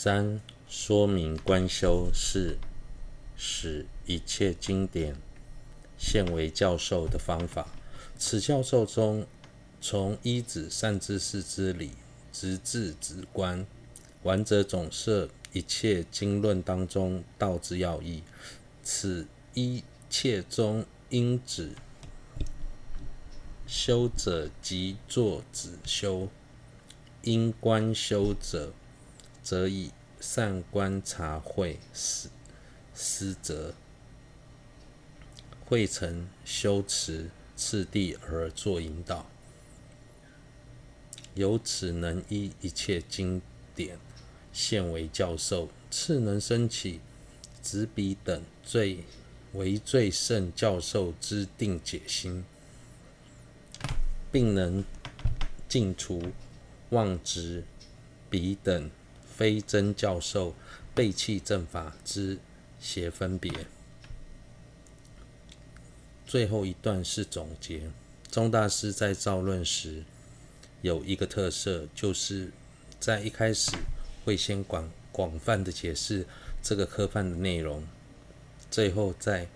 三、说明观修是使一切经典现为教授的方法。此教授中，从一子善知识之理，直至止观，完则总摄一切经论当中道之要义。此一切中应止修者，即作止修。应观修者，则以善观察慧思思则，慧成修持次第而作引导，由此能依一切经典现为教授，次能生起执彼等最为最胜教授之定解心，并能尽除。妄执彼等非真教授，背弃正法之邪分别。最后一段是总结。宗大师在造论时有一个特色，就是在一开始会先广广泛的解释这个科范的内容，最后再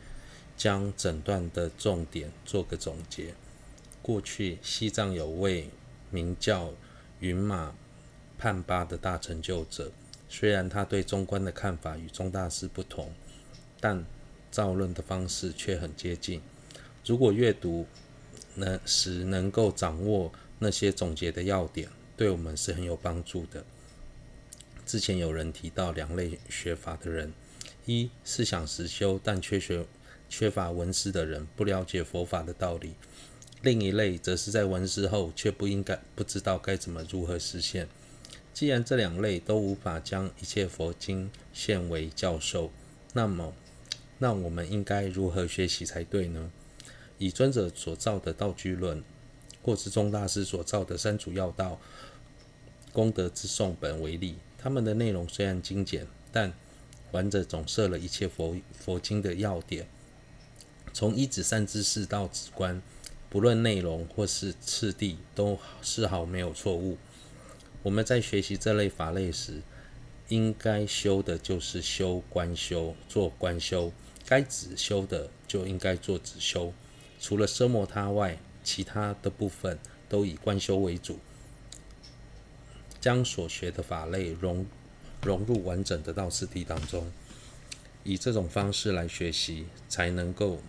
将整段的重点做个总结。过去西藏有位名叫。云马判巴的大成就者，虽然他对中观的看法与宗大师不同，但造论的方式却很接近。如果阅读能时能够掌握那些总结的要点，对我们是很有帮助的。之前有人提到两类学法的人：一是想实修但缺学缺乏文思的人，不了解佛法的道理。另一类则是在文思后却不应该不知道该怎么如何实现。既然这两类都无法将一切佛经现为教授，那么那我们应该如何学习才对呢？以尊者所造的道俱论，或是宗大师所造的三主要道功德之颂本为例，他们的内容虽然精简，但完整总摄了一切佛佛经的要点，从依止善知四到止观。不论内容或是次第，都丝毫没有错误。我们在学习这类法类时，应该修的就是修观修，做观修；该止修的就应该做止修。除了奢摩他外，其他的部分都以观修为主，将所学的法类融融入完整的道次第当中。以这种方式来学习，才能够。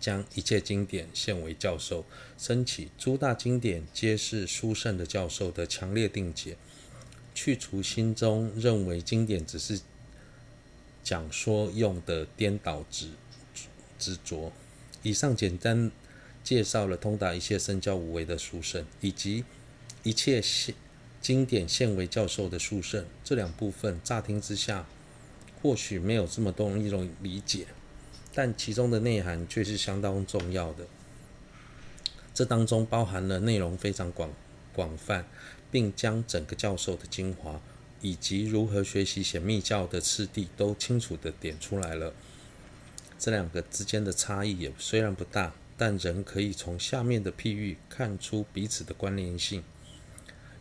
将一切经典现为教授，升起诸大经典皆是殊胜的教授的强烈定解，去除心中认为经典只是讲说用的颠倒执执着。以上简单介绍了通达一切身教无为的殊胜，以及一切现经典现为教授的殊胜。这两部分乍听之下，或许没有这么多容易理解。但其中的内涵却是相当重要的，这当中包含了内容非常广广泛，并将整个教授的精华以及如何学习显密教的次第都清楚地点出来了。这两个之间的差异也虽然不大，但仍可以从下面的譬喻看出彼此的关联性。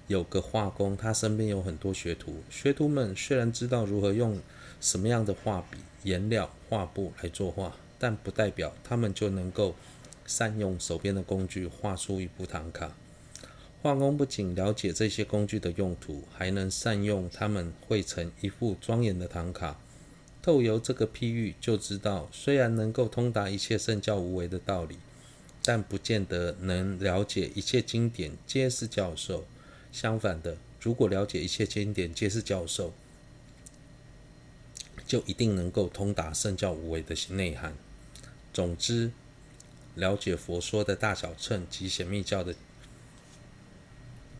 有个画工，他身边有很多学徒，学徒们虽然知道如何用什么样的画笔。颜料、画布来作画，但不代表他们就能够善用手边的工具画出一幅唐卡。画工不仅了解这些工具的用途，还能善用它们绘成一幅庄严的唐卡。透由这个譬喻，就知道虽然能够通达一切圣教无为的道理，但不见得能了解一切经典皆是教授。相反的，如果了解一切经典皆是教授，就一定能够通达圣教无为的内涵。总之，了解佛说的大小乘及显密教的